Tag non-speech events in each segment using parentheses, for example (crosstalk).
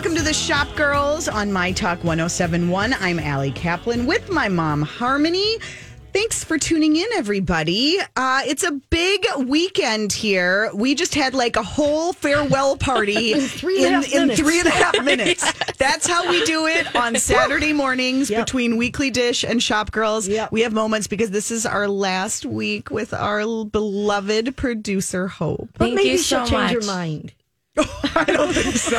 Welcome to the Shop Girls on My Talk 1071. I'm Allie Kaplan with my mom, Harmony. Thanks for tuning in, everybody. Uh, it's a big weekend here. We just had like a whole farewell party (laughs) in, three and a half minutes. three and a half minutes. (laughs) That's how we do it on Saturday mornings Yep. between Weekly Dish and Shop Girls. Yep. We have moments because this is our last week with our beloved producer, Hope. But Thank maybe you she'll so change her much. mind. (laughs) I don't think so.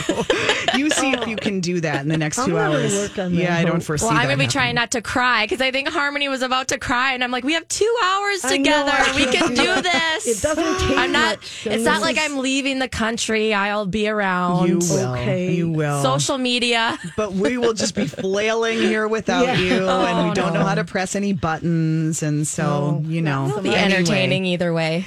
You see if you can do that in the next I'm two gonna hours. work on that, yeah, I don't foresee. Well, I'm gonna be happening. trying not to cry because I think Harmony was about to cry, and I'm like, we have two hours I know, together. I we can can do (laughs) do this. It doesn't take I'm not. much. It's not like I'm leaving the country. I'll be around. You will. Okay. You will. Social media. but we will just be (laughs) flailing here without Yeah. you, and we Oh, don't know how to press any buttons, and so you know, It'll be Anyway. entertaining either way.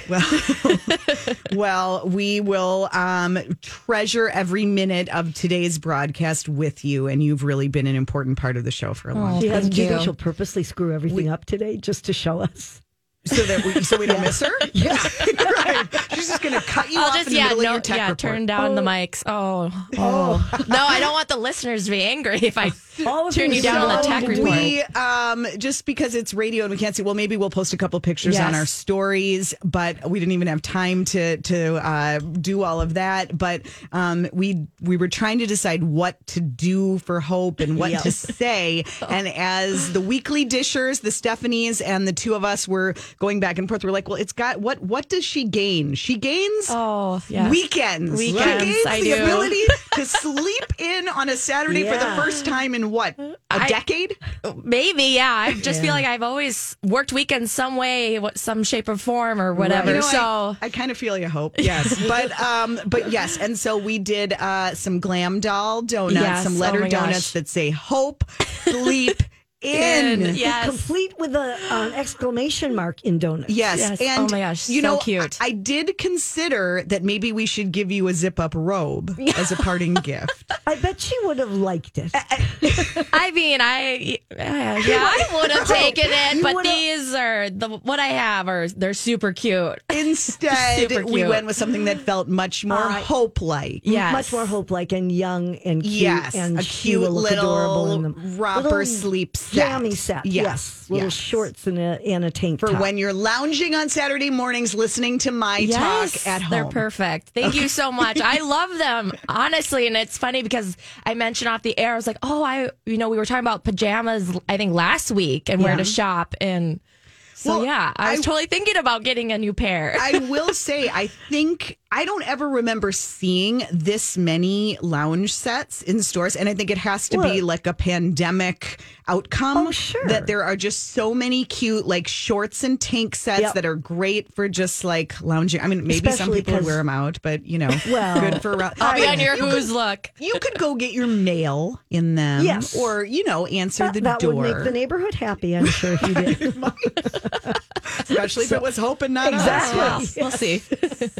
Well, we will um, treasure every minute of today's broadcast with you, and you've really been an important part of the show for a long She time. has, Thank do you you. think she'll purposely screw everything up today just to show us? So that we so we don't miss her. (laughs) Yeah, (laughs) right. She's just going to cut you I'll off just in the yeah middle no of your tech yeah report. turn down the oh. mics. Oh oh (laughs) no, I don't want the listeners to be angry if I All of turn you down on the tech report. We um just because it's radio and we can't see. Well, maybe we'll post a couple pictures on our stories, but we didn't even have time to to uh, do all of that. But um, we we were trying to decide what to do for Hope and what to say. (laughs) And as the weekly dishers, the Stephanies and the two of us were going back and forth, we're like, well, it's got what what does she gain? She gains Oh yes. weekends. Weekends, She gains I the do. ability (laughs) to sleep in on a Saturday for the first time in what a I- decade. Maybe, yeah. I just feel like I've always worked weekends some way, what- some shape or form or whatever. You know, so I, I kind of feel you hope. Yes. (laughs) but um but yes, and so we did uh some glam doll donuts, Yes, some oh letter my donuts gosh. that say hope, sleep (laughs) in. In, yes. Complete with a, an exclamation mark in donuts. Yes, Yes. and Oh my gosh, you so know, cute. I, I did consider that maybe we should give you a zip up robe (laughs) as a parting gift. I bet she would have liked it. (laughs) I mean, I uh, yeah, I would have (laughs) taken it, You but would've- these are the what I have are they're super cute. (laughs) Instead, Super we cute. went with something that felt much more Uh, hope like. Yes. Much more hope like and young and cute. Yes, and a she cute will look adorable little in romper sleep set. Jammy set. Yes, Yes. Little yes. shorts and a, and a tank For top. when you're lounging on Saturday mornings listening to my Yes, talk at home. they're perfect. Thank you so much. I love them honestly, and it's funny because I mentioned off the air. I was like, "Oh, I, you know, we were talking about pajamas. I think last week and where to shop, and so Well, yeah, I was I- totally thinking about getting a new pair. I will say, I think I don't ever remember seeing this many lounge sets in stores, and I think it has to be like a pandemic outcome. Oh, sure. That there are just so many cute like shorts and tank sets Yep. that are great for just like lounging. I mean, maybe some people wear them out, but you know, Well, good for. around- I'll be on your You who's could- look. You could go get your mail in them, Yes. or you know, answer that, the that door. would make the neighborhood happy, I'm sure, if you (laughs) did. (laughs) especially if it was hoping not us. Exactly. Well, we'll see.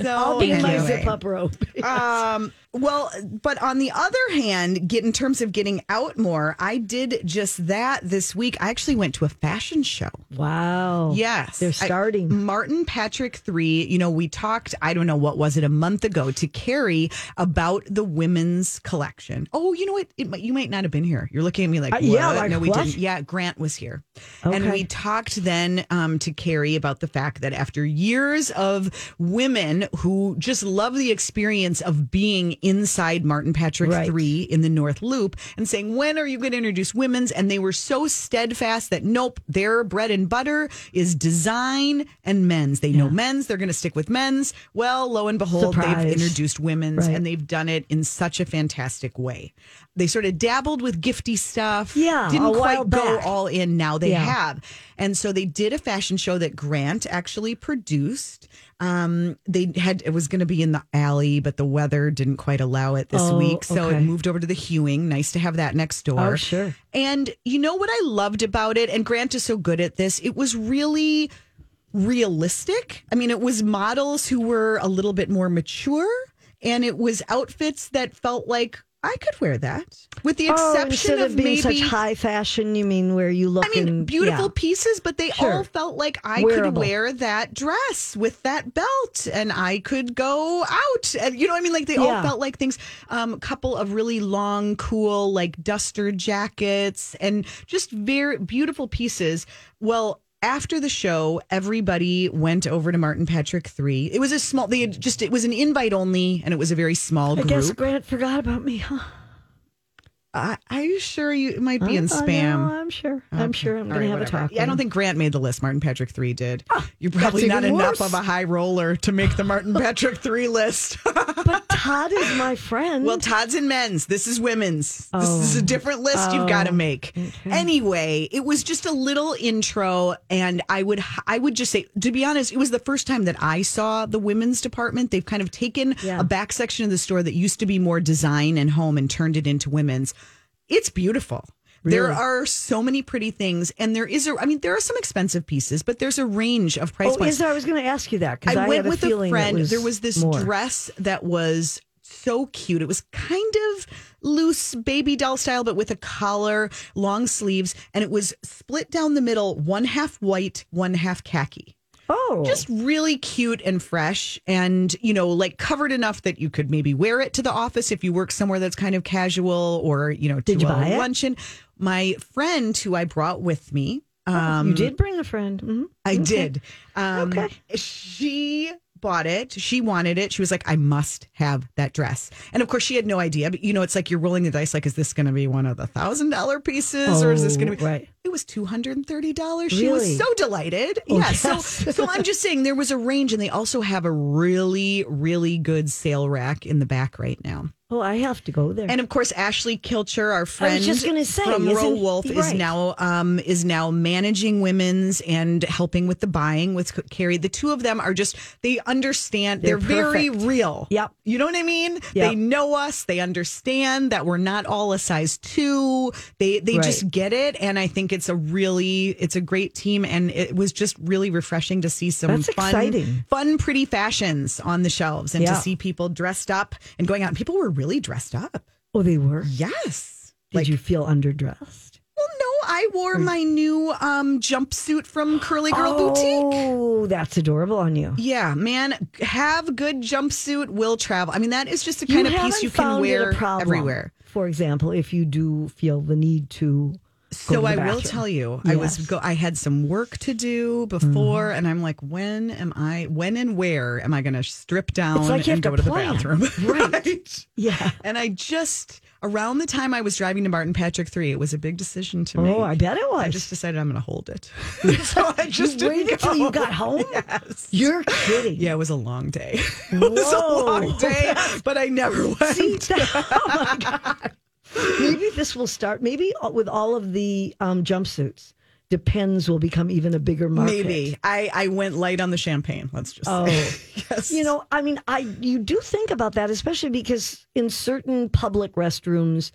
So I'll be in my zip up robe. (laughs) Um, well, but on the other hand, get in terms of getting out more, I did just that this week. I actually went to a fashion show. Wow. Yes. They're I- starting. Martin Patrick 3, you know, we talked, I don't know, what was it, a month ago to Carrie about the women's collection. Oh, you know what? It, you might not have been here. You're looking at me like, Uh, what? yeah, like, no, we what? didn't. Yeah, Grant was here. And we talked then um, to Carrie about the fact that after years of women who just love the experience of being inside Martin Patrick Right. 3 in the North Loop and saying, when are you going to introduce women's? And they were so steadfast that nope, their bread and butter is design and men's. They know men's, they're going to stick with men's. Well, lo and behold, Surprise. they've introduced women's Right. and they've done it in such a fantastic way. They sort of dabbled with gifty stuff. Yeah, Didn't quite while go back. all in. Now they Yeah. have. And so they did a fashion show that Grant actually produced. Um, they had it was going to be in the alley, but the weather didn't quite allow it this Oh, week, so it moved over to the Hewing. Nice to have that next door. Oh, sure. And you know what I loved about it, and Grant is so good at this. It was really realistic. I mean, it was models who were a little bit more mature, and it was outfits that felt like I could wear that, with the Oh, exception instead of, of being maybe. such high fashion, you mean where you look I mean, in- beautiful yeah. pieces, but they Sure. all felt like I could wear that dress with that belt, and I could go out, and you know, what I mean, like they all felt like things. Um, a couple of really long, cool, like duster jackets, and just very beautiful pieces. Well. After the show, everybody went over to Martin Patrick Three. It was a small. They had just. It was an invite only, and it was a very small group. I group. guess Grant forgot about me, huh? I, are you sure you it might be in Oh, spam? no, I'm sure. I'm sure I'm going right, to have whatever. a talk. Yeah, I don't think Grant made the list. Martin Patrick three did. Ah, You're probably not enough worse. of a high roller to make the Martin (laughs) Patrick three list. (laughs) But Todd is my friend. well, Todd's in men's. This is women's. This is a Oh. different list you've got to oh, make. Anyway, it was just a little intro, and I would I would just say, to be honest, it was the first time that I saw the women's department. They've kind of taken Yeah. a back section of the store that used to be more design and home and turned it into women's. It's beautiful. There are so many pretty things, and there is a. I mean, there are some expensive pieces, but there's a range of price oh, points. is there? I was going to ask you that because I, I, went with a a friend. Was there was this more. dress that was so cute. It was kind of loose baby doll style, but with a collar, long sleeves, and it was split down the middle, one half white, one half khaki. Oh, Just really cute and fresh, and you know, like covered enough that you could maybe wear it to the office if you work somewhere that's kind of casual, or you know, to Did you a buy it? luncheon. My friend who I brought with me, um, you did bring a friend. Mhm. I did. Um, Okay. She bought it. She wanted it. She was like, I must have that dress. And of course, she had no idea. But you know, it's like you're rolling the dice. Like, is this going to be one of the thousand dollar pieces, or is this going to Oh, be right? It was two hundred and thirty dollars. She was so delighted. Oh, yeah. yes. So, so I'm just saying there was a range, and they also have a really, really good sale rack in the back right now. Oh, I have to go there. And of course, Ashley Kilcher, our friend say, from Row Wolf, is now um, is now managing women's and helping with the buying with Carrie. The two of them are just they understand. They're, They're very real. Yep. You know what I mean? Yep. They know us. They understand that we're not all a size two. They they just get it, and I think it's a really it's a great team, and it was just really refreshing to see some That's fun, exciting. fun, pretty fashions on the shelves, and Yeah. to see people dressed up and going out. And people were really dressed up. oh, they were. Yes. Did you feel underdressed? Well, no, I wore my new um, jumpsuit from Curly Girl Boutique. Oh, that's adorable on you. Yeah, man, have good jumpsuit will travel. I mean, that is just the kind of piece you can a wear everywhere. For example, if you do feel the need to. So I will tell you, I was Yes. Go. I had some work to do before, mm. and I'm like, when am I? When and where am I going to strip down It's like you and go to to the bathroom? (laughs) Right. Yeah. And I just around the time I was driving to Martin Patrick Three, it was a big decision to oh, make. Oh, I bet it was. I just decided I'm going to hold it. (laughs) (laughs) so I just you didn't waited till you got home. Yes. You're kidding. Yeah, it was a long day. it was a Whoa. long day, but I never went. See, that- oh my god. Maybe this will start. Maybe with all of the um, jumpsuits, Depends will become even a bigger market. Maybe I, I went light on the champagne. Let's just Oh. say. (laughs) yes. You know, I mean, I you do think about that, especially because in certain public restrooms,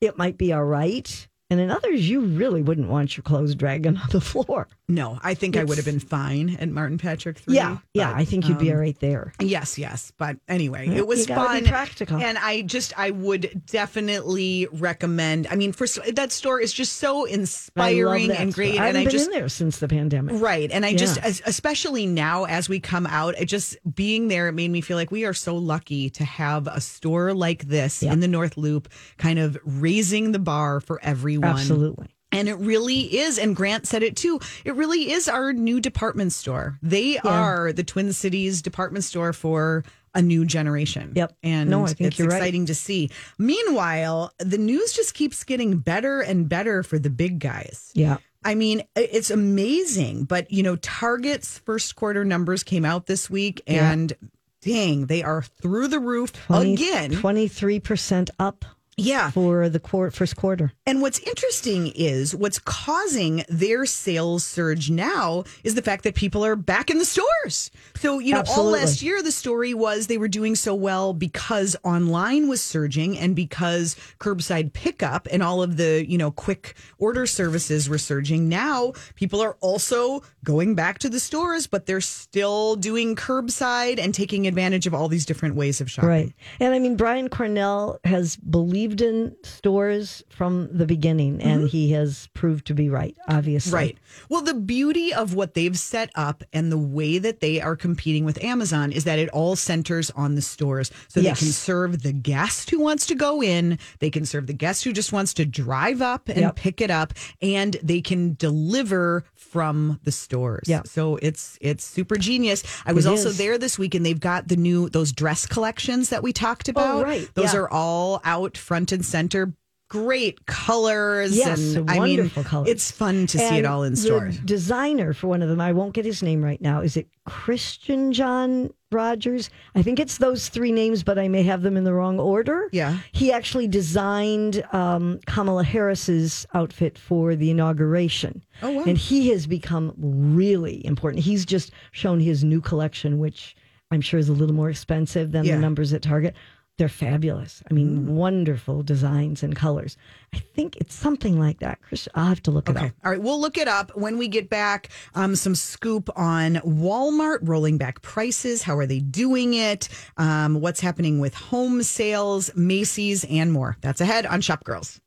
it might be all right, and in others, you really wouldn't want your clothes dragging on the floor. No, I think I would have been fine at Martin Patrick Three. yeah, yeah, I think you'd be um, all right there. Yes, yes. But anyway, it was fun. be practical. And I just, I would definitely recommend. I mean, first, that store is just so inspiring and great. I and I been just, in there since the pandemic. Right. And I just, Yeah. es- especially now as we come out, it just being there, it made me feel like we are so lucky to have a store like this Yeah. in the North Loop, kind of raising the bar for everyone. Absolutely. And it really is. And Grant said it too. It really is our new department store. They are the Twin Cities department store for a new generation. Yep. And No, I think it's you're right. exciting to see. Meanwhile, the news just keeps getting better and better for the big guys. Yeah. I mean, it's amazing. But, you know, Target's first quarter numbers came out this week and dang, they are through the roof again. Twenty three percent up Yeah. for the first quarter. And what's interesting is what's causing their sales surge now is the fact that people are back in the stores. So, you know, Absolutely. all last year, the story was they were doing so well because online was surging and because curbside pickup and all of the, you know, quick order services were surging. Now people are also going back to the stores, but they're still doing curbside and taking advantage of all these different ways of shopping. Right. And I mean, Brian Cornell has believed in stores from the beginning, and mm-hmm. he has proved to be right, obviously. Right. Well, the beauty of what they've set up and the way that they are competing with Amazon is that it all centers on the stores. So Yes. they can serve the guest who wants to go in, they can serve the guest who just wants to drive up and Yep. pick it up, and they can deliver from the stores. Yeah. So it's it's super genius. I was It also is. there this week and they've got the new those dress collections that we talked oh, about. Oh, right. Those Yeah. are all out front and center. Great colors Yes, and I mean wonderful colors. it's fun to see it all in the stores. designer for one of them, I won't get his name right now. Is it Christian John Rogers? I think it's those three names, but I may have them in the wrong order. Yeah. He actually designed um, Kamala Harris's outfit for the inauguration. Oh, wow. And he has become really important. He's just shown his new collection, which I'm sure is a little more expensive than Yeah. The numbers at Target. They're fabulous. I mean, wonderful designs and colors. I think it's something like that. Chris, I'll have to look it Okay. up. All right. We'll look it up when we get back. Um, some scoop on Walmart rolling back prices. How are they doing it? Um, what's happening with home sales, Macy's, and more. That's ahead on Shop Girls.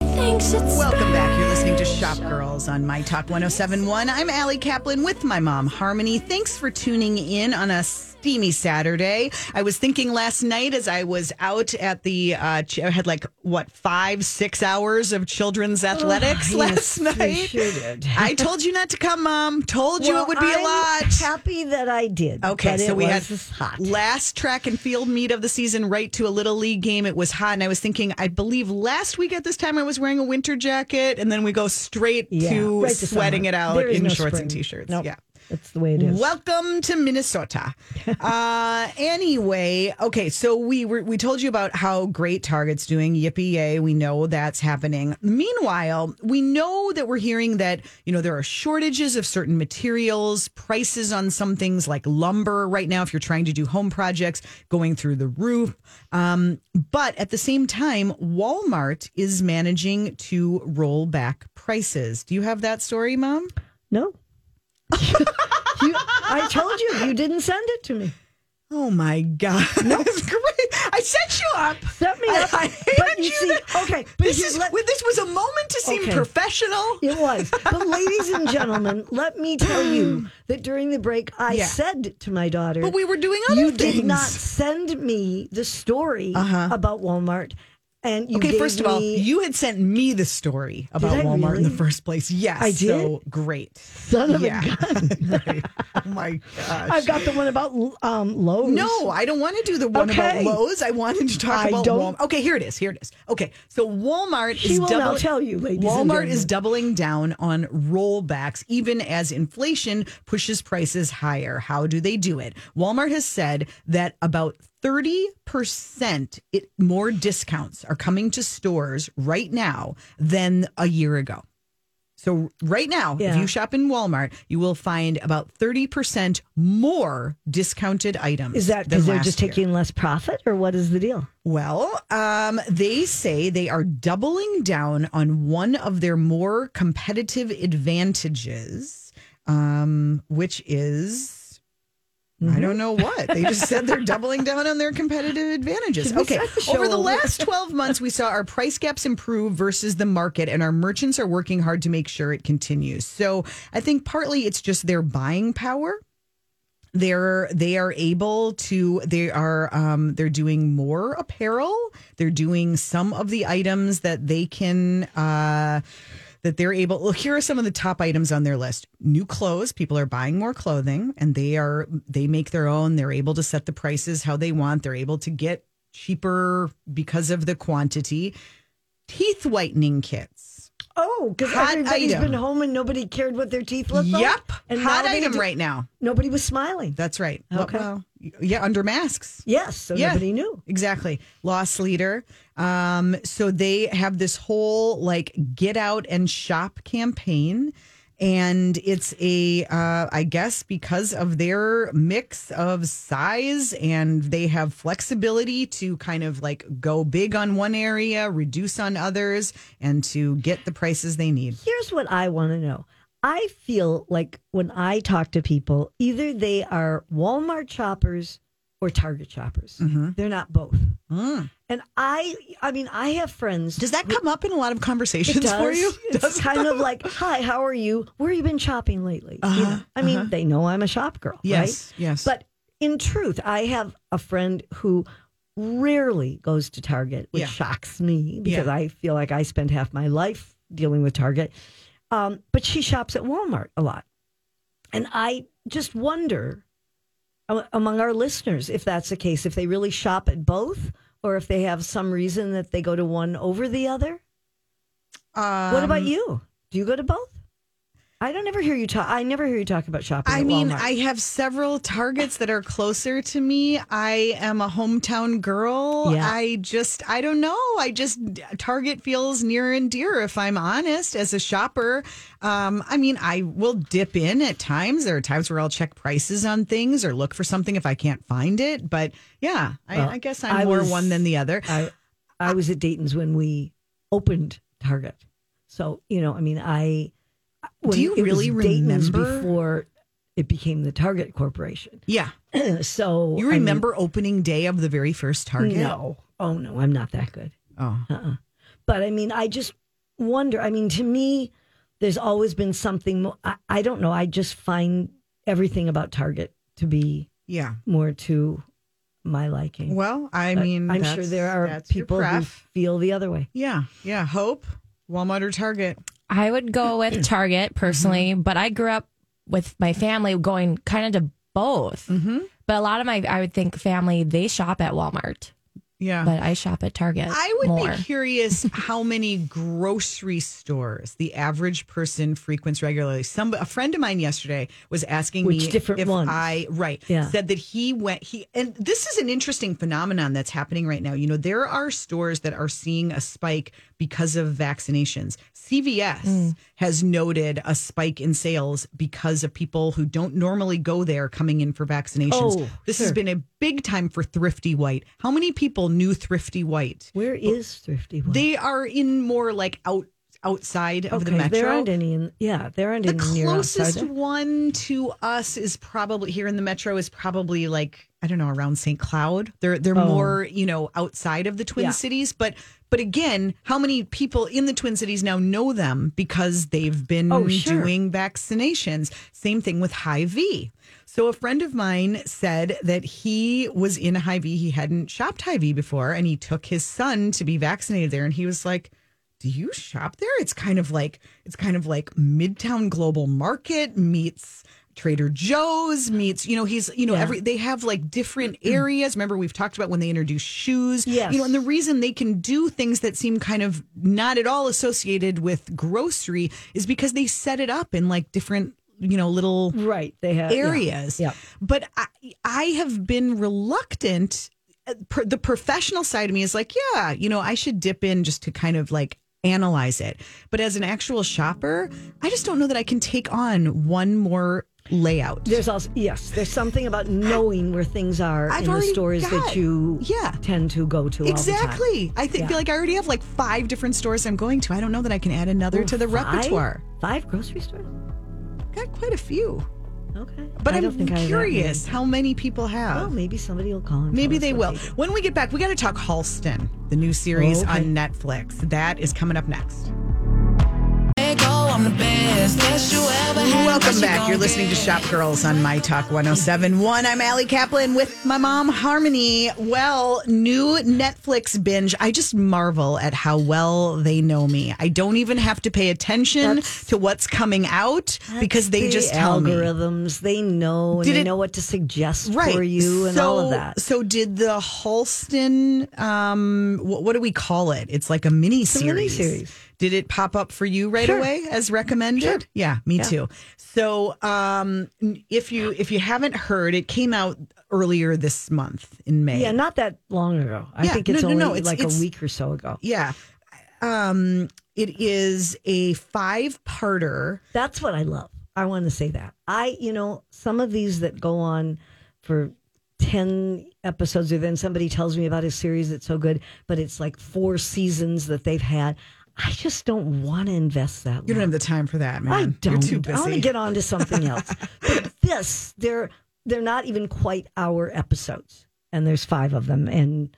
Thanks. It's Welcome back. You're listening to Shop Girls on My Talk 1071. I'm Allie Kaplan with my mom, Harmony. Thanks for tuning in on a steamy Saturday. I was thinking last night as I was out at the, uh, ch- I had like, what, five, six hours of children's athletics Oh, last yes, night. sure did. I told you not to come, Mom. Told you Well, it would be a I'm lot. Happy that I did. Okay, so we had hot. last track and field meet of the season right to a little league game. It was hot, and I was thinking, I believe last week at this time I was wearing a winter jacket, and then we go straight Yeah, to right sweating summer. it out There in no shorts and t-shirts. Nope. Yeah. That's the way it is. Welcome to Minnesota. (laughs) uh, anyway, okay, so we were we told you about how great Target's doing. Yippee yay! We know that's happening. Meanwhile, we know that we're hearing that you know there are shortages of certain materials, prices on some things like lumber right now. If you're trying to do home projects, going through the roof. Um, but at the same time, Walmart is managing to roll back prices. Do you have that story, Mom? no. You, I told you you didn't send it to me. Oh my god, that's (laughs) great! I set you up. Set me I- up. I but hated you you see, that- okay, but This is let- this was a moment to seem Okay. professional. It was. But ladies and gentlemen, (laughs) let me tell you (clears throat) that during the break, I Yeah. said to my daughter, But we were doing other You things. did not send me the story Uh-huh. about Walmart. And you Okay, first of all, me- you had sent me the story about Walmart in the first place. Yes, I did. So great. son of yeah. a gun. (laughs) Right. Oh my gosh. I've got the one about um, Lowe's. No, I don't want to do the one about Lowe's. I wanted to talk I about don't- Walmart. Okay, here it is. Here it is. Okay, so Walmart She is will doubling. tell you, ladies and Walmart is doubling down on rollbacks, even as inflation pushes prices higher. How do they do it? Walmart has said that about. 30% it, more discounts are coming to stores right now than a year ago. So right now, if you shop in Walmart, you will find about 30% more discounted items. Is that because they're just year. taking less profit, or what is the deal? Well, um, they say they are doubling down on one of their more competitive advantages, um, which is. I don't know what. They just said they're doubling down on their competitive advantages. Okay. the Over the last 12 months, we saw our price gaps improve versus the market, and our merchants are working hard to make sure it continues. So I think partly it's just their buying power they're they are able to they are um they're doing more apparel they're doing some of the items that they can uh that they're able well here are some of the top items on their list. New clothes. People are buying more clothing and they are they make their own. They're able to set the prices how they want. They're able to get cheaper because of the quantity. Teeth whitening kits Oh, because everybody's item. been home and nobody cared what their teeth looked like. Yep. And Hot item do- right now. Nobody was smiling. That's right. Well- Okay. Well, yeah, under masks. Yes, so Yeah. nobody knew. Exactly. Loss leader. Um, so they have this whole like get out and shop campaign. And it's a, uh, I guess, because of their mix of size and they have flexibility to kind of like go big on one area, reduce on others, and to get the prices they need. Here's what I want to know. I feel like when I talk to people, either they are Walmart shoppers or Target shoppers. Mm-hmm. They're not both. Mm. And I, I mean, I have friends. Does that come up in a lot of conversations for you? It's Does kind of (laughs) like, hi, how are you? Where you been shopping lately? Uh-huh, know, I mean, they know I'm a shop girl, Yes, right? yes. But in truth, I have a friend who rarely goes to Target, which Yeah. shocks me because Yeah. I feel like I spend half my life dealing with Target. Um, but she shops at Walmart a lot. And I just wonder among our listeners if that's the case, if they really shop at both or if they have some reason that they go to one over the other. What about Um, you? Do you go to both? I don't ever hear you talk. I never hear you talk about shopping. I at mean, Walmart. I have several targets that are closer to me. I am a hometown girl. Yeah. I just, I don't know. I just, Target feels near and dear, if I'm honest, as a shopper. Um, I mean, I will dip in at times. There are times where I'll check prices on things or look for something if I can't find it. But yeah, Well, I, I guess I'm I more was- one than the other. I I was at Dayton's when we opened Target. So you know, I mean, I when you really remember? before it became the Target Corporation? yeah. (clears throat) so You I mean, remember opening day of the very first Target? No, oh no, I'm not that good. Oh. Uh-uh. But I mean, I just wonder. I mean, to me, there's always been something. I, I don't know. I just find everything about Target to be Yeah. more to my liking. Well, I But mean, I'm sure there are people who feel the other way. Yeah, yeah. Hope, Walmart or Target. I would go with Target personally, but I grew up with my family going kind of to both. Mm-hmm. But a lot of my, I would think family, they shop at Walmart, Yeah. but I shop at Target. I would more. be curious (laughs) how many grocery stores the average person frequents regularly. Some a friend of mine yesterday was asking Which me different if ones? I right Yeah. said that he went he and this is an interesting phenomenon that's happening right now. You know, there are stores that are seeing a spike because of vaccinations. CVS Mm. has noted a spike in sales because of people who don't normally go there coming in for vaccinations. Oh, this has been a big time for Thrifty White. How many people knew Thrifty White? Where is Thrifty? One? They are in more like out outside of the metro. There aren't any. In, yeah, there aren't the any near closest one to us is probably here in the metro is probably like I don't know around St. Cloud. They're they're Oh. more you know outside of the Twin Yeah. Cities, but but again, how many people in the Twin Cities now know them because they've been Oh, sure. doing vaccinations? Same thing with Hy-Vee. So a friend of mine said that he was in Hy-Vee. He hadn't shopped Hy-Vee before, and he took his son to be vaccinated there, and he was like do you shop there? It's kind of like it's kind of like Midtown Global Market meets Trader Joe's meets, you know, he's, you know, Yeah. every they have like different mm-hmm. areas. Remember we've talked about when they introduce shoes. Yes. You know, and the reason they can do things that seem kind of not at all associated with grocery is because they set it up in like different, you know, little Right, they have areas. Yeah. But I, I have been reluctant. uh, The professional side of me is like, yeah, you know, I should dip in just to kind of like analyze it. But as an actual shopper, I just don't know that I can take on one more layout. There's also yes, there's something about knowing where things are I've in the stores got- that you yeah. tend to go to. All the time. Exactly. I think Yeah. feel like I already have like five different stores I'm going to. I don't know that I can add another Ooh, to the five? repertoire. Five grocery stores. Got quite a few. Okay, But I I'm don't I have that curious how many people have. Well, maybe somebody will call. And Maybe they will. When we get back, we got to talk Halston, the new series oh, Okay. on Netflix. That is coming up next. Let go, I'm the best. best. Best you ever had. Welcome What you back. You're listening to Shop Girls on My Talk 1071. I'm Allie Kaplan with my mom, Harmony. Well, new Netflix binge. I just marvel at how well they know me. I don't even have to pay attention That's- to what's coming out because they The just tell me. algorithms. They know and Did they it- know what to suggest Right. for you and so, all of that. So did the Halston um what, what do we call it? It's like a mini a series. Did it pop up for you right Sure. away as recommended? Yeah, me too. So um if you if you haven't heard, it came out earlier this month in May. Yeah, not that long ago. I Yeah, think it's no, no, only no, it's- like it's- a week or so ago. Yeah. Um it is a five-parter. That's what I love. I want to say that. I, you know, some of these that go on for 10 episodes or then somebody tells me about a series that's so good, but it's like four seasons that they've had. I just don't want to invest that. You don't have the time for that, man. I don't. You're too busy. I want to get on to something else. (laughs) but this, they're they're not even quite hour episodes, and there's five of them. And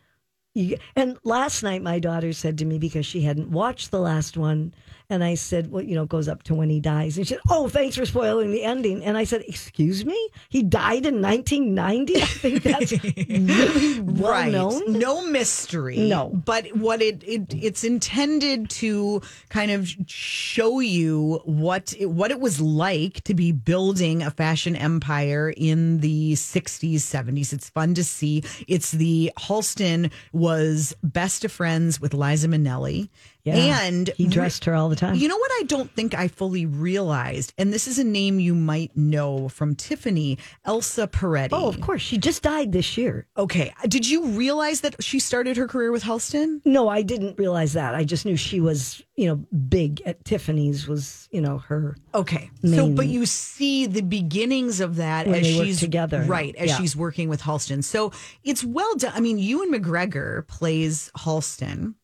you, and last night, my daughter said to me because she hadn't watched the last one, and I said, "Well, you know, it goes up to when he dies." And she said, "Oh, thanks for spoiling the ending." And I said, "Excuse me, he died in 1990." I think that's really well (laughs) right. known. No mystery. No. But what it, it it's intended to kind of show you what it, what it was like to be building a fashion empire in the 60s, 70s. It's fun to see. It's the Halston was best of friends with Liza Minnelli. Yeah. And he dressed her all the time. you know what I don't think I fully realized, and this is a name you might know from Tiffany, Elsa Peretti. oh, of course, she just died this year. Okay. Did you realize that she started her career with Halston? No, I didn't realize that. I just knew she was, you know, big at Tiffany's was, you know, her. Okay. So, but you see the beginnings of that as she's together. right as Yeah. she's working with Halston. So it's well done. I mean, Ewan McGregor plays Halston,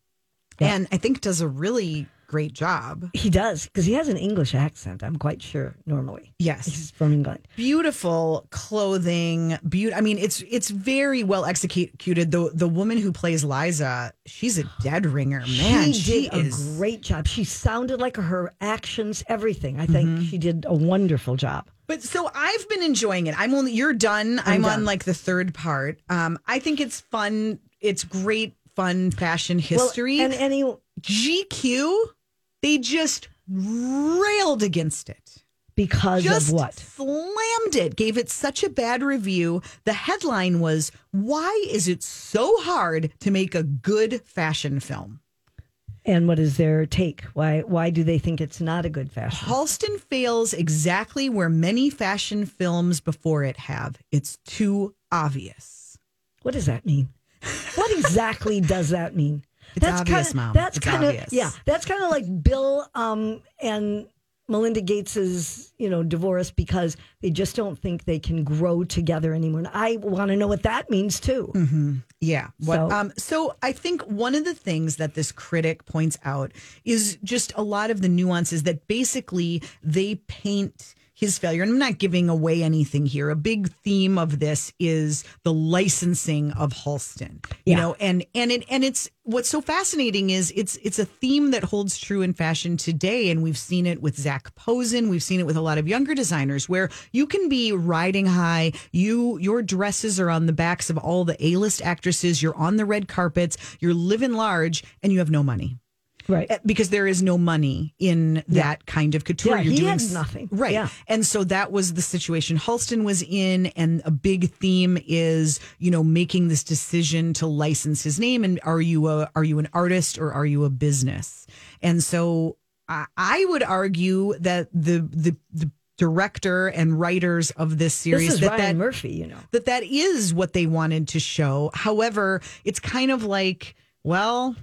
Yeah. and I think does a really great job. He does because he has an English accent. I'm quite sure. Normally, Yes. he's from England. beautiful clothing beauty i mean it's it's very well executed the the woman who plays liza she's a dead ringer man she did a is great job. She sounded like her actions, everything. I think Mm-hmm. she did a wonderful job. but so i've been enjoying it i'm only you're done i'm, on done. like the third part um i think it's fun it's great fun fashion history Well, and any gq they just railed against it because just of what? slammed it, gave it such a bad review. The headline was, Why is it so hard to make a good fashion film? And what is their take? Why? Why do they think it's not a good fashion? Halston fails exactly where many fashion films before it have. It's too obvious. What does that mean? What exactly does that mean? It's obvious, kinda, Mom. That's kind of yeah. That's kind of like Bill um, and Melinda Gates's you know divorce because they just don't think they can grow together anymore. And I want to know what that means too. Yeah. What, So- um, so I think one of the things that this critic points out is just a lot of the nuances that basically they paint his failure. And I'm not giving away anything here. A big theme of this is the licensing of Halston. You Yeah. know, and and it and it's what's so fascinating is it's it's a theme that holds true in fashion today. And we've seen it with Zac Posen. We've seen it with a lot of younger designers where you can be riding high. You your dresses are on the backs of all the A-list actresses. You're on the red carpets. You're living large, and you have no money Right. Uh, because there is no money in that kind of couture. Yeah, You're he doing had nothing. right? Yeah. And so that was the situation Halston was in, and a big theme is you know making this decision to license his name. And are you a are you an artist or are you a business? And so I, I would argue that the the the director and writers of this series this is that Ryan that Murphy, you know. that that is what they wanted to show. However, it's kind of like, well,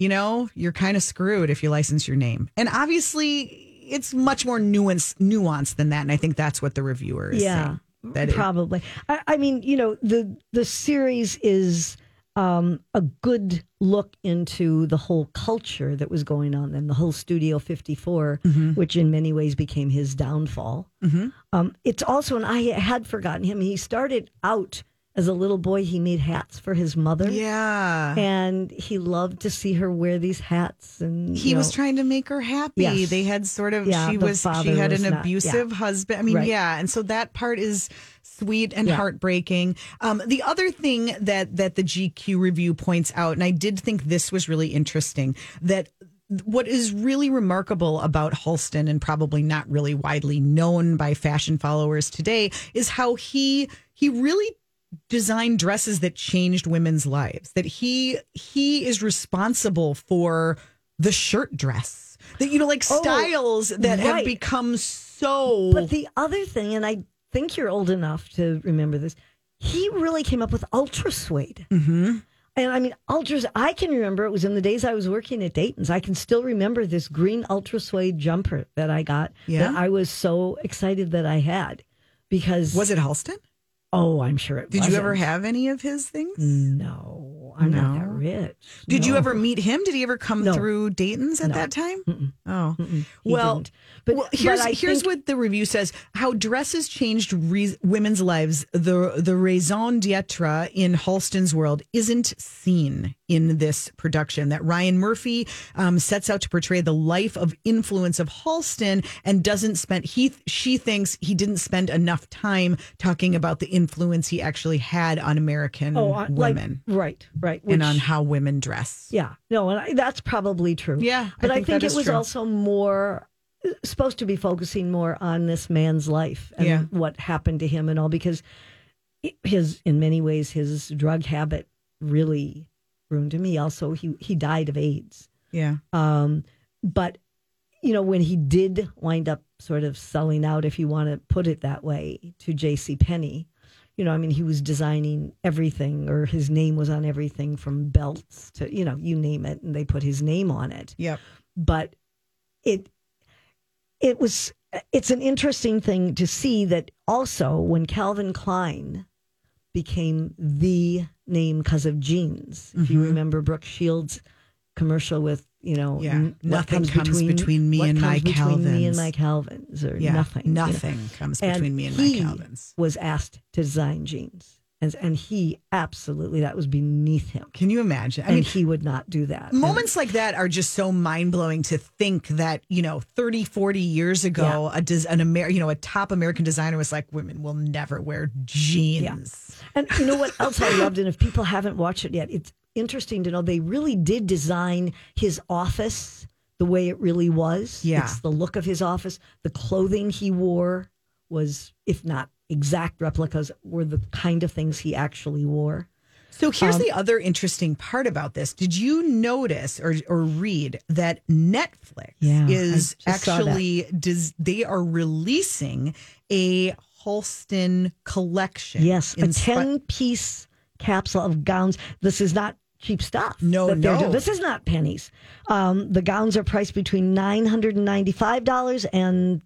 you know, you're kind of screwed if you license your name. And obviously, it's much more nuance nuanced than that. And I think that's what the reviewer is yeah, saying. That it- probably. I, I mean, you know, the the series is um, a good look into the whole culture that was going on then, the whole Studio 54, Mm-hmm. which in many ways became his downfall. Um, it's also, and I had forgotten him, he started out as a little boy, he made hats for his mother. Yeah. And he loved to see her wear these hats. And he you was trying to make her happy. Yes. They had sort of Yeah, she was she had was an not- abusive yeah. husband. I mean, Right. yeah, and so that part is sweet and Yeah. heartbreaking. Um, the other thing that that the GQ review points out, and I did think this was really interesting, that what is really remarkable about Halston and probably not really widely known by fashion followers today is how he he really designed dresses that changed women's lives that he he is responsible for the shirt dress that you know like Oh, styles that have become so But the other thing, and I think you're old enough to remember this, he really came up with ultra suede. Mm-hmm. And I mean, ultras, I can remember it was in the days I was working at Dayton's. I can still remember this green ultra suede jumper that I got Yeah? that I was so excited that I had because, was it Halston? Oh, I'm sure it Did you ever have any of his things? No, I'm not that rich. Did you ever meet him? Did he ever come No. through Dayton's at No. that time? Oh, He well, didn't. but, well, here's I here's think- what the review says: how dresses changed re- women's lives. The the raison d'être in Halston's world isn't seen in this production. That Ryan Murphy um, sets out to portray the life of influence of Halston and doesn't spend he she thinks he didn't spend enough time talking about the influence he actually had on American oh, I- like- women right, right, and on how women dress. Yeah, no, and I, that's probably true. Yeah, but I think think, that it was true. also more supposed to be focusing more on this man's life and Yeah. what happened to him and all because his, in many ways, his drug habit really ruined him. He also he he died of AIDS. Yeah. Um, but you know, when he did wind up sort of selling out, if you want to put it that way, to J.C. Penney, you know, I mean, he was designing everything, or his name was on everything from belts to you know, you name it, and they put his name on it. Yep. But it it was it's an interesting thing to see that also when Calvin Klein became the name because of jeans. If you remember Brooke Shields commercial with you know Mm-hmm. Yeah. n- Nothing comes between me what and comes my between me and my Calvins or Yeah. nothing you know. Nothing comes And between me and my Calvins. was asked to design jeans and and he absolutely that was beneath him Can you imagine? I and mean, he would not do that And- moments like that are just so mind blowing to think that, you know, 30, 40 years ago, a des- an Amer- you know, a top American designer was like, women will never wear jeans. And you know what else I (laughs) loved? And if people haven't watched it yet, it's interesting to know they really did design his office the way it really was. Yeah. It's the look of his office. The clothing he wore was, if not exact replicas, were the kind of things he actually wore. So here's Um, the other interesting part about this. Did you notice or, or read that Netflix Yeah, is just saw that. actually, does, they are releasing a Halston collection? Yes, a 10 piece capsule of gowns. This is not cheap stuff. No, no. This is not pennies. Um, the gowns are priced between $995 and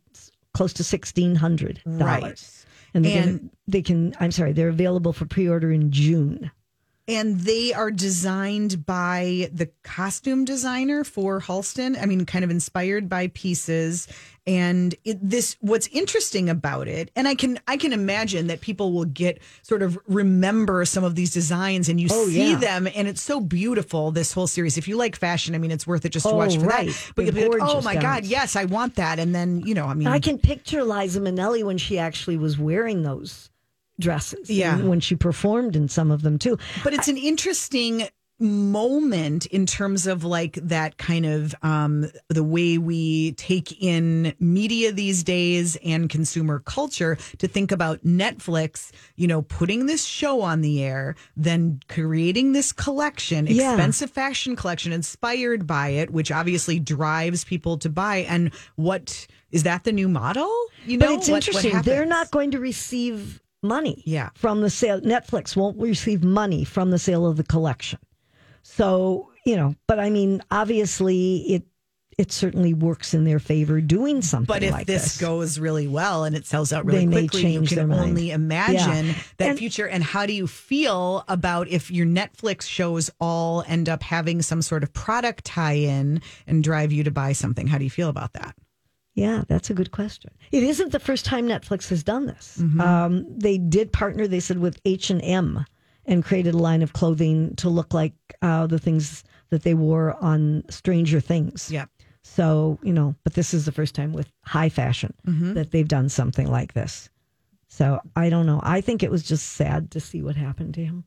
close to $1,600. Right. And, they can, And- they can, I'm sorry, they're available for pre order in June. and they are designed by the costume designer for Halston. I mean, kind of inspired by pieces. And it, this, what's interesting about it, and I can, I can imagine that people will get sort of remember some of these designs, and you Oh, see yeah. them, and it's so beautiful. This whole series, if you like fashion, I mean, it's worth it just to Oh, watch for right. that. But They're you'll be like, oh my god, yes, I want that. And then you know, I mean, I can picture Liza Minnelli when she actually was wearing those dresses. Yeah. when she performed in some of them too. but it's an interesting moment in terms of like that kind of um the way we take in media these days and consumer culture to think about Netflix, you know, putting this show on the air, then creating this collection, Yeah. expensive fashion collection inspired by it, which obviously drives people to buy. And what is that the new model? You But know, it's What- what interesting. They're not going to receive money Yeah. from the sale. Netflix won't receive money from the sale of the collection. So, you know, but I mean, obviously it it certainly works in their favor doing something But if like this, this. goes really well and it sells out really They may quickly, change you their can only imagine Yeah. that And- future. And how do you feel about if your Netflix shows all end up having some sort of product tie in and drive you to buy something? How do you feel about that? Yeah, that's a good question. It isn't the first time Netflix has done this. Mm-hmm. Um, they did partner, they said, with H and M and created a line of clothing to look like uh, the things that they wore on Stranger Things. Yeah. So you know, but this is the first time with high fashion Mm-hmm. that they've done something like this. So I don't know. I think it was just sad to see what happened to him.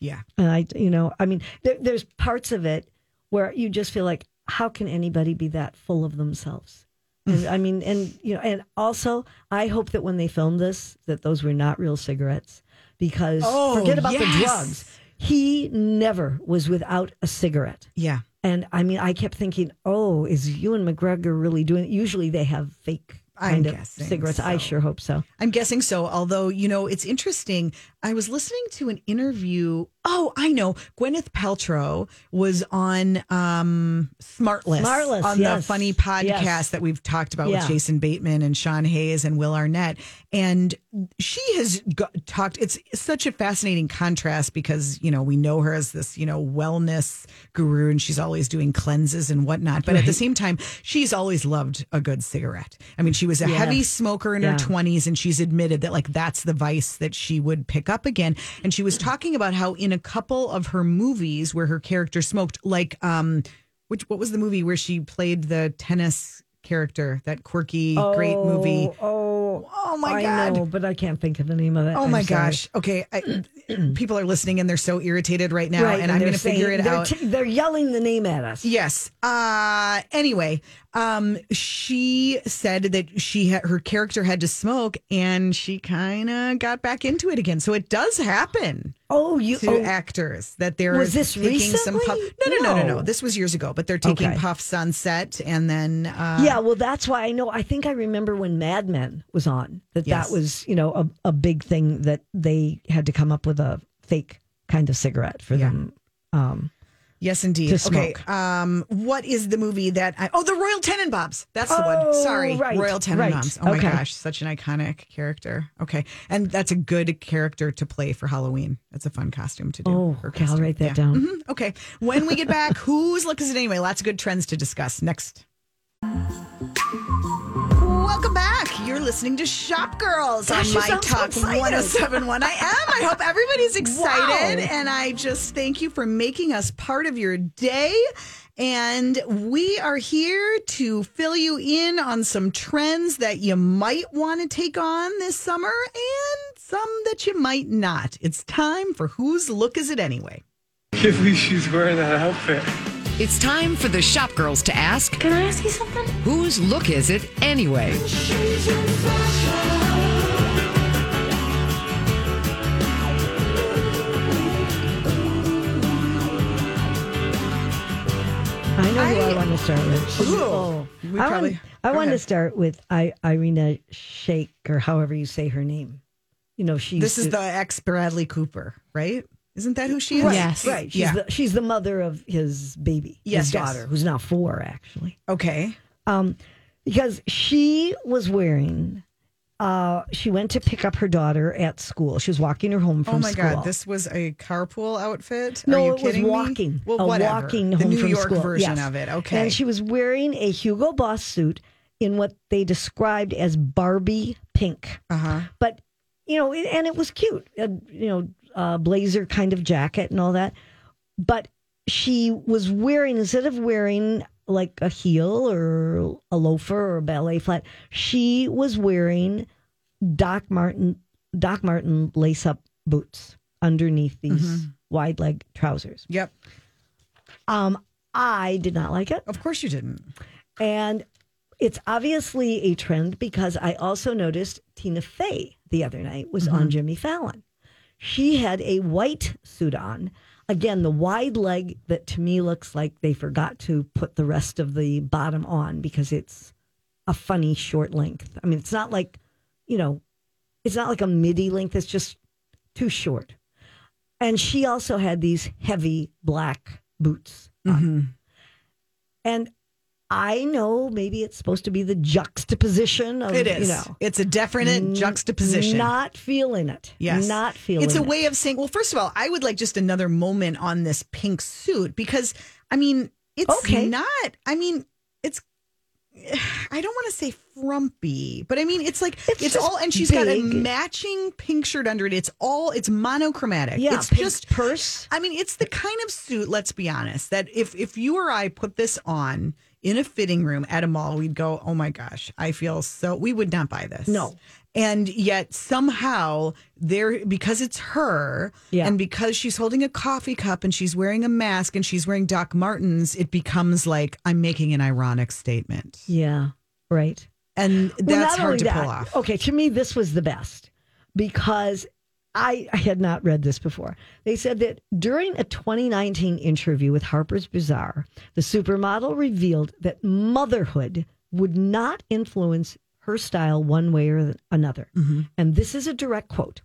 Yeah. And I, you know, I mean, there, there's parts of it where you just feel like, how can anybody be that full of themselves? And I mean, and you know, and also, I hope that when they filmed this, that those were not real cigarettes, because Oh, forget about the drugs. He never was without a cigarette. Yeah. And I mean, I kept thinking, oh, is Ewan McGregor really doing it? Usually they have fake I'm kind of guessing cigarettes. I sure hope so. I'm guessing so. Although, you know, it's interesting. I was listening to an interview. Oh, I know. Gwyneth Paltrow was on um, Smartless, Smartless, on the funny podcast Yes. that we've talked about Yeah. with Jason Bateman and Sean Hayes and Will Arnett. And she has got, talked. It's such a fascinating contrast because, you know, we know her as this, you know, wellness guru and she's always doing cleanses and whatnot. But at the same time, she's always loved a good cigarette. I mean, she was a Yes. heavy smoker in her 20s and she's admitted that like that's the vice that she would pick up again and she was talking about how in a couple of her movies where her character smoked like um which what was the movie where she played the tennis character that quirky great movie Oh, oh my I god know, but I can't think of the name of it. Oh I'm my sorry. gosh. Okay. I, (clears throat) people are listening and they're so irritated right now. Right, and, I'm going to figure it they're out. t- they're yelling the name at us. Yes. Uh anyway, um she said that she had her character had to smoke and she kind of got back into it again. So it does happen Oh, you. to Oh, actors that they're Was this taking some puff. recently? No, no, no, no, no. No. This was years ago, but they're taking Okay. puffs on set and then uh yeah, well, that's why I know. I think I remember when Mad Men was on that Yes. that was you know a, a big thing that they had to come up with a fake kind of cigarette for Yeah. them. Um, Yes, indeed. Okay. Um, what is the movie that I? Oh, the Royal Tenenbaums. That's the one. Oh, Sorry, right, Royal right. Tenenbaums. Oh my gosh, such an iconic character. Okay, and that's a good character to play for Halloween. That's a fun costume to do. oh, okay, I'll write that Yeah. down. Mhm. Okay, when we get back, (laughs) whose look is it anyway? Lots of good trends to discuss next. Welcome back. You're listening to Shop Girls Gosh, on My sound so Talk 1071. I am. I hope everybody's excited. Wow. And I just thank you for making us part of your day. And we are here to fill you in on some trends that you might want to take on this summer and some that you might not. It's time for Whose Look Is It Anyway? can't believe she's wearing that outfit. It's time for the shop girls to ask Can I ask you something? whose look is it anyway? I know who I I- want to start with. Ooh, Oh, we I, probably- want, I go want to start with I, Irina Shayk or however you say her name. You know, she's This is the ex Bradley Cooper, right? Isn't that who she is? right, Yes. right. She's Yeah. the she's the mother of his baby, Yes, his yes. daughter, who's now four actually. Okay. Um, because she was wearing. Uh, she went to pick up her daughter at school. She was walking her home from school. Oh my school. God, this was a carpool outfit. Are No, you it was kidding me? walking. Well, a whatever. walking the home New from York school. version Yes. of it. Okay. And she was wearing a Hugo Boss suit in what they described as Barbie pink. uh huh. But you know, and it was cute. A, you know, a blazer kind of jacket and all that. But she was wearing instead of wearing like a heel or a loafer or a ballet flat, she was wearing Doc Martens Doc Martens lace up boots underneath these wide leg trousers. Yep. Um, I did not like it. Of course you didn't. And it's obviously a trend because I also noticed Tina Fey the other night was on Jimmy Fallon. She had a white suit on. Again, the wide leg that to me looks like they forgot to put the rest of the bottom on because it's a funny short length. I mean, it's not like, you know, it's not like a midi length, it's just too short. And she also had these heavy black boots on. Mm-hmm. And I know maybe it's supposed to be the juxtaposition of It is. you know it's a definite juxtaposition. Not feeling it. Yes. Not feeling it. It's a it. way of saying, well, first of all, I would like just another moment on this pink suit because, I mean, it's Okay. not, I mean, it's (sighs) I don't want to say frumpy, but I mean it's like It's it's, all and she's got a matching pink shirt under it. It's all it's monochromatic. Yeah, it's just purse. I mean, it's the kind of suit, let's be honest, that if if you or I put this on in a fitting room at a mall, we'd go, "Oh my gosh, I feel so." We would not buy this. No. And yet somehow there because it's her Yeah. and because she's holding a coffee cup and she's wearing a mask and she's wearing Doc Martens, it becomes like I'm making an ironic statement. Yeah, right. And that's not hard to that, pull off. Okay, to me, this was the best because I, I had not read this before. They said that during a 2019 interview with Harper's Bazaar, the supermodel revealed that motherhood would not influence her style one way or another. Mm-hmm. And this is a direct quote.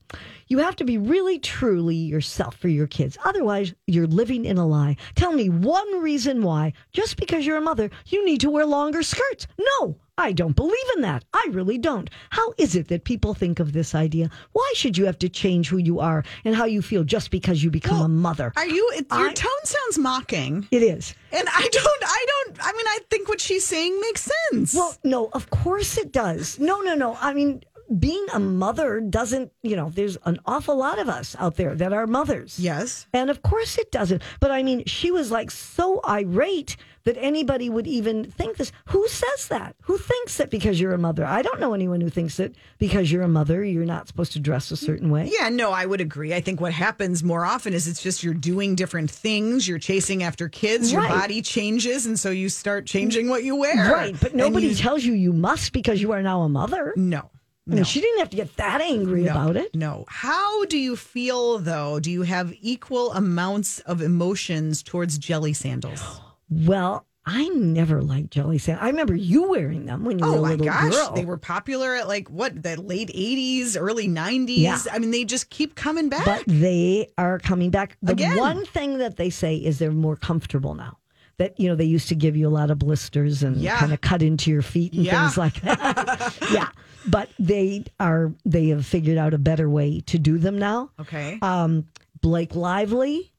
You have to be really truly yourself for your kids. Otherwise, you're living in a lie. Tell me one reason why, just because you're a mother, you need to wear longer skirts. No, I don't believe in that. I really don't. How is it that people think of this idea? Why should you have to change who you are and how you feel just because you become a mother? Are you it, your I- tone sounds mocking. it is. And I don't I don't I mean I think what she's saying makes sense. Well, no, of course it does. No, no, no. I mean, being a mother doesn't, you know, there's an awful lot of us out there that are mothers. yes. And of course it doesn't. But I mean, she was like so irate that anybody would even think this. Who says that? Who thinks that because you're a mother? I don't know anyone who thinks that because you're a mother, you're not supposed to dress a certain way. Yeah, no, I would agree. I think what happens more often is it's just you're doing different things. You're chasing after kids. Your body changes, and so you start changing what you wear. Right. But nobody you- tells you you must because you are now a mother. no. I mean, she didn't have to get that angry No, about it. No. How do you feel though? Do you have equal amounts of emotions towards jelly sandals? (gasps) Well, I never liked jelly sandals. I remember you wearing them when you were Oh a my little gosh, girl. they were popular at like what the late '80s, early '90s. Yeah. I mean, they just keep coming back. but they are coming back. The Again. one thing that they say is they're more comfortable now. That you know they used to give you a lot of blisters and Yeah. kind of cut into your feet and Yeah. things like that. (laughs) yeah, but they are they have figured out a better way to do them now. okay. Um, Blake Lively,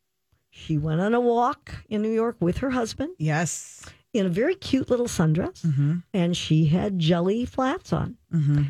she went on a walk in New York with her husband yes. in a very cute little sundress, Mm-hmm. and she had jelly flats on.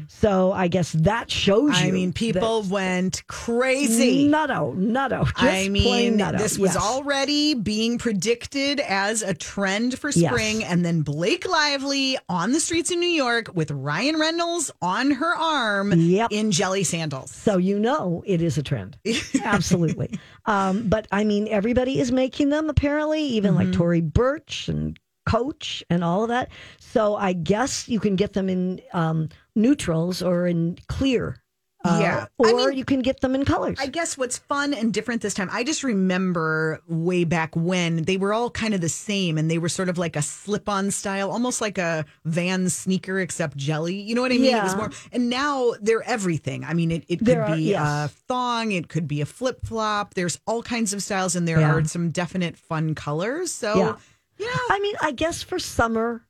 So I guess that shows you. I mean, people went crazy. Nutto, nutto. Just I mean, nutto. this was yes. already being predicted as a trend for Yes. spring. And then Blake Lively on the streets in New York with Ryan Reynolds on her arm Yep. in jelly sandals. So you know it is a trend. (laughs) Absolutely. Um, but I mean, everybody is making them apparently, even like Mm-hmm. Tory Burch and Coach and all of that. So I guess you can get them in um, neutrals or in clear. Uh, Yeah. Or I mean- you can get them in colors. I guess what's fun and different this time, I just remember way back when they were all kind of the same and they were sort of like a slip on style, almost like a van sneaker except jelly. You know what I mean? It was more, and now they're everything. I mean, it, it could are- be a thong, it could be a flip flop. There's all kinds of styles and there Yeah. are some definite fun colors. So, Yeah. yeah. I mean, I guess for summer,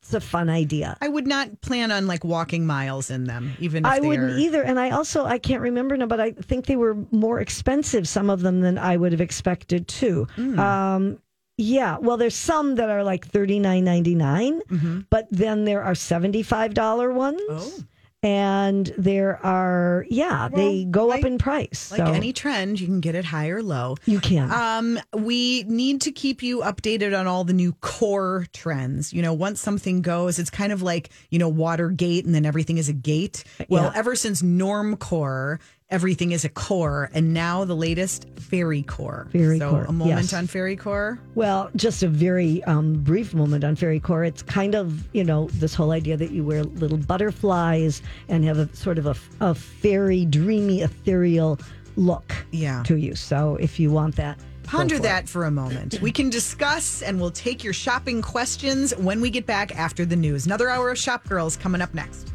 it's a fun idea. I would not plan on like walking miles in them, even if I wouldn't are- either. And I also I can't remember now, but I think they were more expensive, some of them than I would have expected too. Hmm. Um yeah, well, there's some that are like thirty nine ninety nine, but then there are seventy five dollar ones, Oh. And there are yeah, they go like- up in price. Like so any trend, you can get it high or low. you can. Um, we need to keep you updated on all the new core trends. You know, once something goes, it's kind of like, you know, Watergate and then everything is a gate. Well, Yeah. ever since Normcore, everything is a core. And now the latest Fairy Core. Fairy so Core, a moment yes. on Fairy Core. Well, just a very um, brief moment on Fairy Core. It's kind of, you know, this whole idea that you wear little butterflies and have a sort of a, a fairy, dreamy, ethereal look Yeah. to you. So if you want that, Ponder for it. that for a moment. We can discuss and we'll take your shopping questions when we get back after the news. Another hour of Shop Girls coming up next.